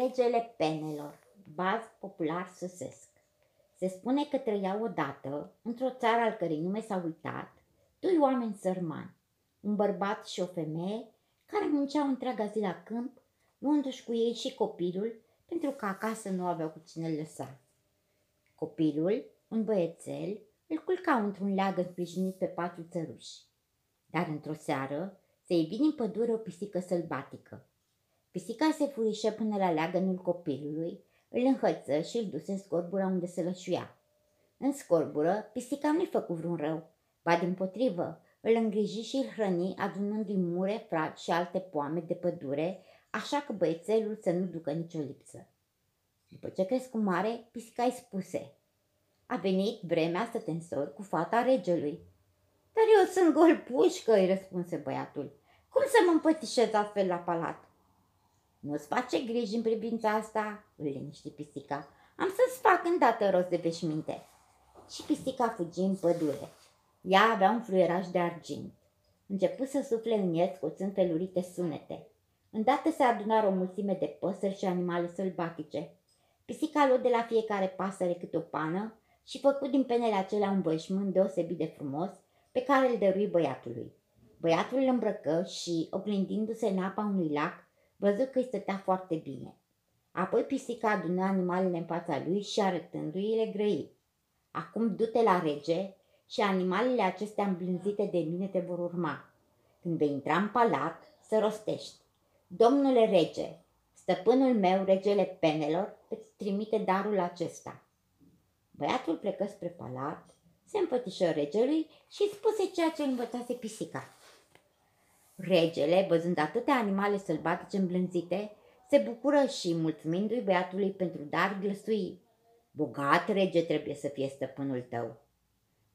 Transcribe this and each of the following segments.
Regele penelor, baz popular săsesc. Se spune că trăia odată, într-o țară al cărei nume s-a uitat, doi oameni sărmani, un bărbat și o femeie, care munceau întreaga zi la câmp, luându-și cu ei și copilul, pentru că acasă nu aveau cu cine lăsa. Copilul, un băiețel, îl culca într-un leagă sprijinit pe patru țăruși. Dar într-o seară se ivi din pădure o pisică sălbatică. Pisica se furișă până la leagănul copilului, îl înhăță și îl duse în scorbura unde se lășuia. În scorbură, pisica nu-i făcu vreun rău, ba din potrivă, îl îngriji și îl hrăni adunându-i mure, fragi și alte poame de pădure, așa că băiețelul să nu ducă nicio lipsă. După ce crescu mare, pisica îi spuse, A venit vremea să te însori cu fata regelui. Dar eu sunt gol pușcă, îi răspunse băiatul. Cum să mă împătișez astfel la palat? Nu-ți face griji în privința asta, îl liniști pisica. Am să-ți fac îndată rost de veșminte. Și pisica fugi în pădure. Ea avea un fluieraj de argint. Începu să sufle în el scoțând felurite sunete. Îndată se adunară o mulțime de păsări și animale sălbatice. Pisica luă de la fiecare pasăre câte o pană și făcu din penele acelea un bășmânt deosebit de frumos pe care îl dărui băiatului. Băiatul îl îmbrăcă și, oglindindu-se în apa unui lac, văzu că îi stătea foarte bine. Apoi pisica adună animalele în fața lui și arătându-i le grăi. Acum du-te la rege și animalele acestea îmblânzite de mine te vor urma. Când vei intra în palat, să rostești. Domnule rege, stăpânul meu, regele penelor, îți trimite darul acesta. Băiatul plecă spre palat, se împătișă regelui și spuse ceea ce învățase pisica. Regele, văzând atâtea animale sălbatice îmblânzite, se bucură și, mulțumindu-i băiatului pentru dar, glăsui. Bogat rege trebuie să fie stăpânul tău.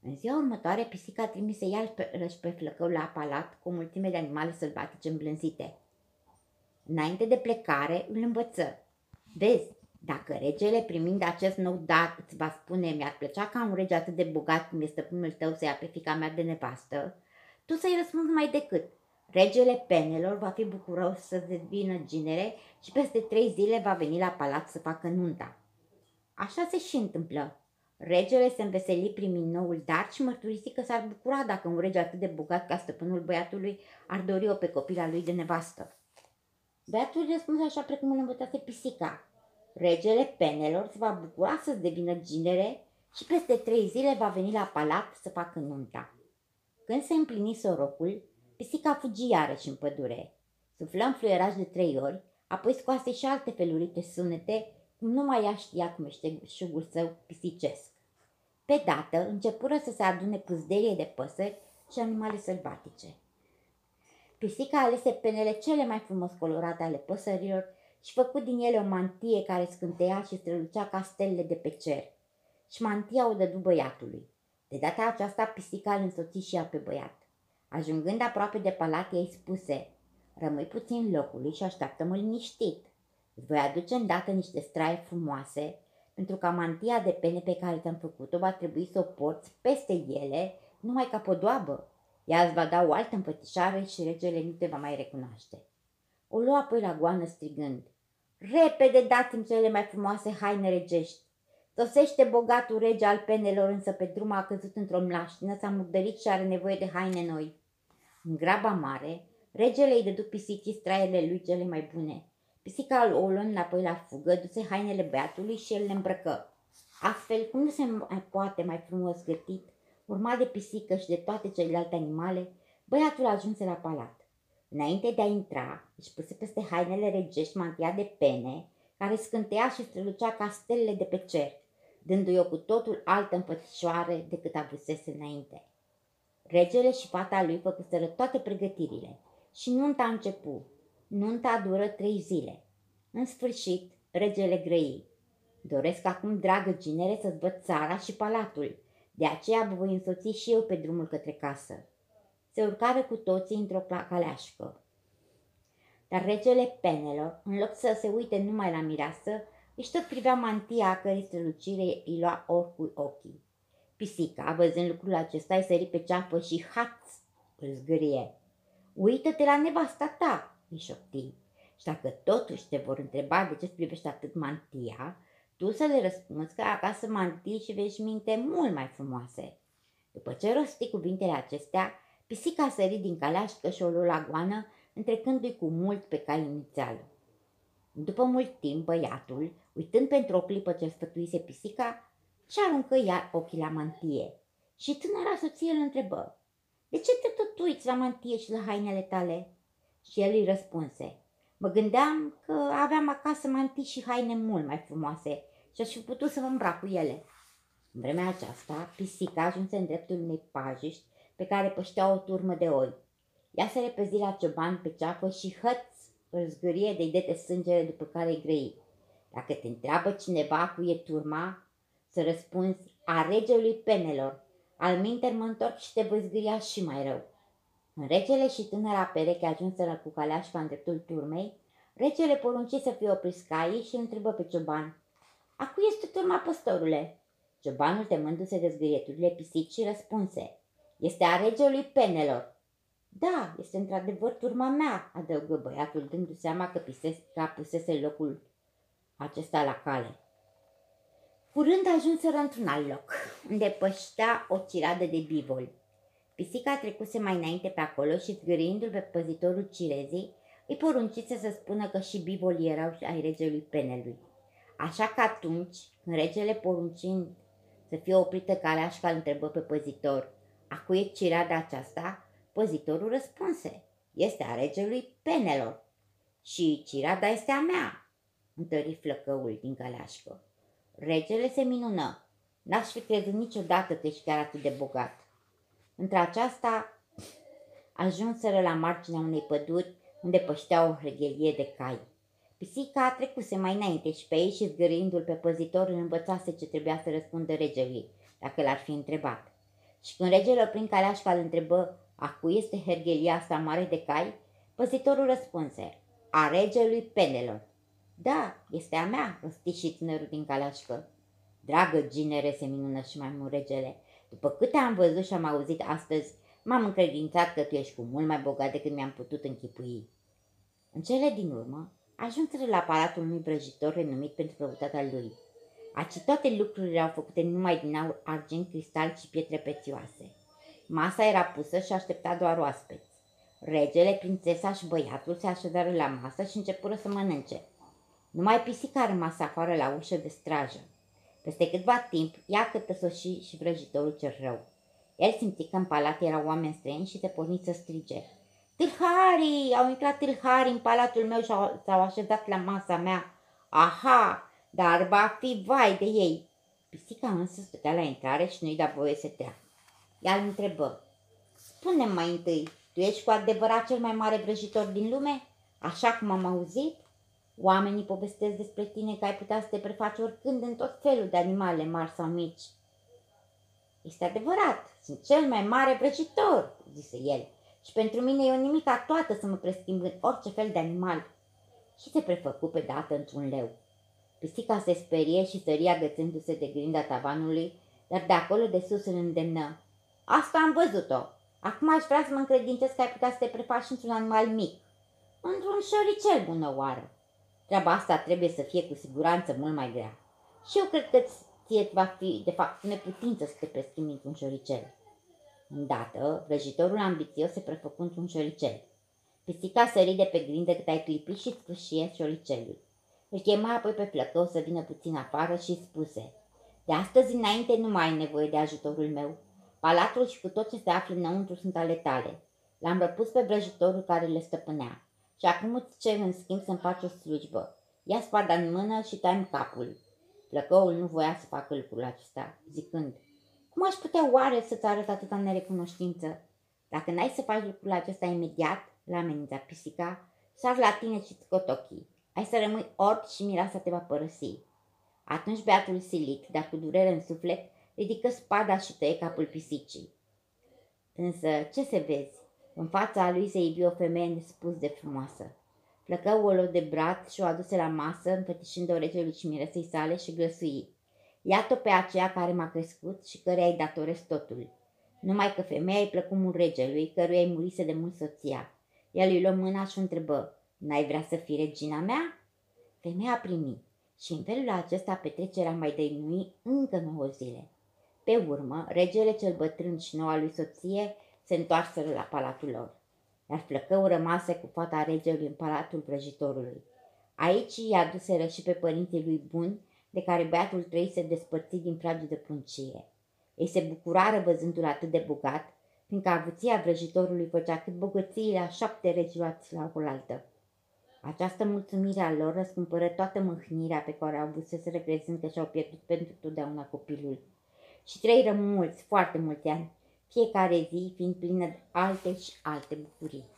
În ziua următoare, pisica trimise iar pe, pe flăcău la palat cu o mulțime de animale sălbatice îmblânzite. Înainte de plecare, îl învăță. Vezi, dacă regele, primind acest nou dat, îți va spune, mi-ar plăcea ca un rege atât de bogat cum este stăpânul tău să ia pe fica mea de nevastă, tu să-i răspunzi mai decât. Regele penelor va fi bucuros să devină ginere și peste trei zile va veni la palat să facă nunta. Așa se și întâmplă. Regele se înveseli primind noul dar și mărturisi că s-ar bucura dacă un rege atât de bogat ca stăpânul băiatului ar dori-o pe copila lui de nevastă. Băiatul răspunse așa precum îl învățase pisica. Regele penelor se va bucura să devină ginere și peste trei zile va veni la palat să facă nunta. Când se împlini sorocul, pisica fugi iarăși în pădure. Suflă în fluieraj de trei ori, apoi scoase și alte felurite sunete, cum numai ea știa cum șugul său pisicesc. Pe dată începură să se adune pâzderie de păsări și animale sălbatice. Pisica alese penele cele mai frumos colorate ale păsărilor și făcu din ele o mantie care scânteia și strălucea ca stelele de pe cer. Și mantia o dădu băiatului. De data aceasta pisica îl însoți și ea pe băiat. Ajungând aproape de palat, ei spuse, rămâi puțin locului și așteaptă-mă liniștit. Îți voi aduce îndată niște straie frumoase, pentru că mantia de pene pe care ți-am făcut-o va trebui să o porți peste ele, numai ca podoabă. Ea îți va da o altă împătișare și regele nu te va mai recunoaște. O lua apoi la goană strigând, Repede dați-mi cele mai frumoase haine regești. Sosește bogatul rege al penelor, însă pe drum a căzut într-o mlaștină, s-a murdărit și are nevoie de haine noi. În graba mare, regele îi dădu pisicii straiele lui cele mai bune. Pisica o luă înapoi la fugă, duse hainele băiatului și el le îmbrăcă. Astfel, cum nu se mai poate mai frumos gătit, urmat de pisică și de toate celelalte animale, băiatul ajunse la palat. Înainte de a intra, își puse peste hainele regești mantia de pene, care scânteia și strălucea ca stelele de pe cer, dându-i o cu totul altă împățișoare decât avusese înainte. Regele și fata lui făcuseră toate pregătirile și nunta a început. Nunta dură trei zile. În sfârșit, regele grăi. Doresc acum, dragă ginere, să-ți văd țara și palatul. De aceea vă voi însoți și eu pe drumul către casă. Se urcară cu toții într-o caleașcă. Dar regele penelor, în loc să se uite numai la mireasă, își tot privea mantia a cărei strălucire îi lua oricui ochii. Pisica, văzând lucrul acesta, îi sări pe ceafă și haț îl zgârie. Uită-te la nevasta ta, îi șopti. Și dacă totuși te vor întreba de ce îți privești atât mantia, tu să le răspunzi că acasă mantii și veșminte mult mai frumoase. După ce rosti cuvintele acestea, pisica a sărit din caleașcă și o luă la goană, întrecându-i cu mult pe cai inițial. După mult timp, băiatul, uitând pentru o clipă ce sfătuise pisica, și aruncă iar ochii la mantie. Și tânăra soție îl întrebă, De ce te tot uiți la mantie și la hainele tale? Și el îi răspunse, Mă gândeam că aveam acasă mantii și haine mult mai frumoase și aș fi putut să mă îmbrac cu ele. În vremea aceasta, pisica ajunse în dreptul unei pajiști pe care păștea o turmă de oi. Ea se repezi la cioban pe ceafă și hăț îl zgârie de idete sângele după care îi grăi. Dacă te întreabă cineva cu e turma, să răspunzi a regelui penelor. Al minter mă întorc și te voi zgâria și mai rău. În regele și tânăra pereche ajunseră cu caleașca în dreptul turmei, regele porunci să fie opriți caii și îl întrebă pe cioban. Acu este turma păstorule? Ciobanul temându-se de zgârieturile pisicii răspunse. Este a regelui penelor. Da, este într-adevăr turma mea, adăugă băiatul, dându seama că pisesca pusese locul acesta la cale. Curând ajunseră într-un alt loc, unde păștea o ciradă de bivol. Pisica trecuse mai înainte pe acolo și, zgâriindu-l pe păzitorul cirezii, îi poruncise să spună că și bivolii erau ai regelui penelui. Așa că atunci, când regele poruncind să fie oprită caleașca, îl întrebă pe păzitor, a cui e cirada aceasta? Păzitorul răspunse, este a regelui penelor. Și cirada este a mea, întări flăcăul din caleașcă. Regele se minună. N-aș fi crezut niciodată că ești chiar atât de bogat. Între aceasta ajunseră la marginea unei păduri unde păștea o hreghelie de cai. Pisica a trecuse mai înainte și pe ei și zgârindu-l pe păzitor îl învățase ce trebuia să răspundă regelui, dacă l-ar fi întrebat. Și când regele prin caleașca îl întrebă a cui este hergelia asta mare de cai, păzitorul răspunse, a regelui penelor. Da, este a mea, rosti și tânărul din caleașcă. Dragă ginere, se minună și mai mult regele. După câte am văzut și am auzit astăzi, m-am încredințat că tu ești cu mult mai bogat decât mi-am putut închipui. În cele din urmă, ajunseră la palatul unui vrăjitor renumit pentru răutatea lui. Aci toate lucrurile erau făcute numai din aur, argint, cristal și pietre prețioase. Masa era pusă și aștepta doar oaspeți. Regele, prințesa și băiatul se așezară la masă și începură să mănânce. Numai pisica a rămas afară la ușă de strajă. Peste câtva timp, ea cătă soși și vrăjitorul cel rău. El simți că în palat erau oameni străini și se porni să strige. Tâlharii! Au intrat tâlharii în palatul meu și s-au așezat la masa mea. Aha! Dar va fi vai de ei! Pisica însă stătea la intrare și nu-i da voie să treacă. Ea îl întrebă. spune mai întâi, tu ești cu adevărat cel mai mare vrăjitor din lume? Așa cum am auzit? Oamenii povestesc despre tine că ai putea să te prefaci oricând în tot felul de animale mari sau mici. Este adevărat, sunt cel mai mare vrăjitor, zise el, și pentru mine e o nimica toată să mă preschimb în orice fel de animal. Și se prefăcu pe dată într-un leu. Pisica se sperie și săria agățându-se de grinda tavanului, dar de acolo de sus îl îndemnă. Asta am văzut-o. Acum aș vrea să mă încredințez că ai putea să te prefaci într-un animal mic. Într-un șoricel bună oară. Treaba asta trebuie să fie cu siguranță mult mai grea. Și eu cred că ție va fi, de fapt, neputință să te preschimbi într-un șoricel. Îndată, vrăjitorul ambițios se prefăcu într-un șoricel. Pisica sări de pe grindă cât ai clipi și sfârșie șoricelul. Îl chema apoi pe flăcău să vină puțin afară și spuse De astăzi înainte nu mai ai nevoie de ajutorul meu. Palatul și cu tot ce se află înăuntru sunt ale tale. L-am răpus pe vrăjitorul care le stăpânea. Și acum îți cer în schimb să-mi faci o slujbă. Ia spada în mână și tai capul. Plăcăul nu voia să facă lucrul acesta, zicând, cum aș putea oare să-ți arăt atâta nerecunoștință? Dacă n-ai să faci lucrul acesta imediat, la amenința pisica, sar la tine și scot ochii. Ai să rămâi orb și mireasa te va părăsi. Atunci beatul silit, dar cu durere în suflet, ridică spada și tăie capul pisicii. Însă, ce se vezi? În fața lui se ivi o femeie nespus de frumoasă. Plăcă o luă de brat și o aduse la masă, înfățișând-o regelui și miresei sale și glăsui. Iată pe aceea care m-a crescut și care îi datoresc totul. Numai că femeia îi plăcu mult regelui, căruia îi murise de mult soția. El îi luă mâna și o întrebă, N-ai vrea să fii regina mea? Femeia a primit și în felul acesta petrecerea mai dăinui încă nouă zile. Pe urmă, regele cel bătrân și noua lui soție se întoarseră la palatul lor, iar flăcăul rămase cu fata regelui în palatul vrăjitorului. Aici i-a aduseră și pe părinții lui buni, de care băiatul trăise despărțit din de pruncie. Ei se bucurară văzându-l atât de bogat, fiindcă avuția vrăjitorului făcea cât bogățiile a șapte regi luați la oaltă. Această mulțumire a lor răscumpără toată mâhnirea pe care au avut să se reprezint că și-au pierdut pentru totdeauna copilul. Și trăiră mulți, foarte mulți ani, fiecare zi fiind plină de alte și alte bucurii.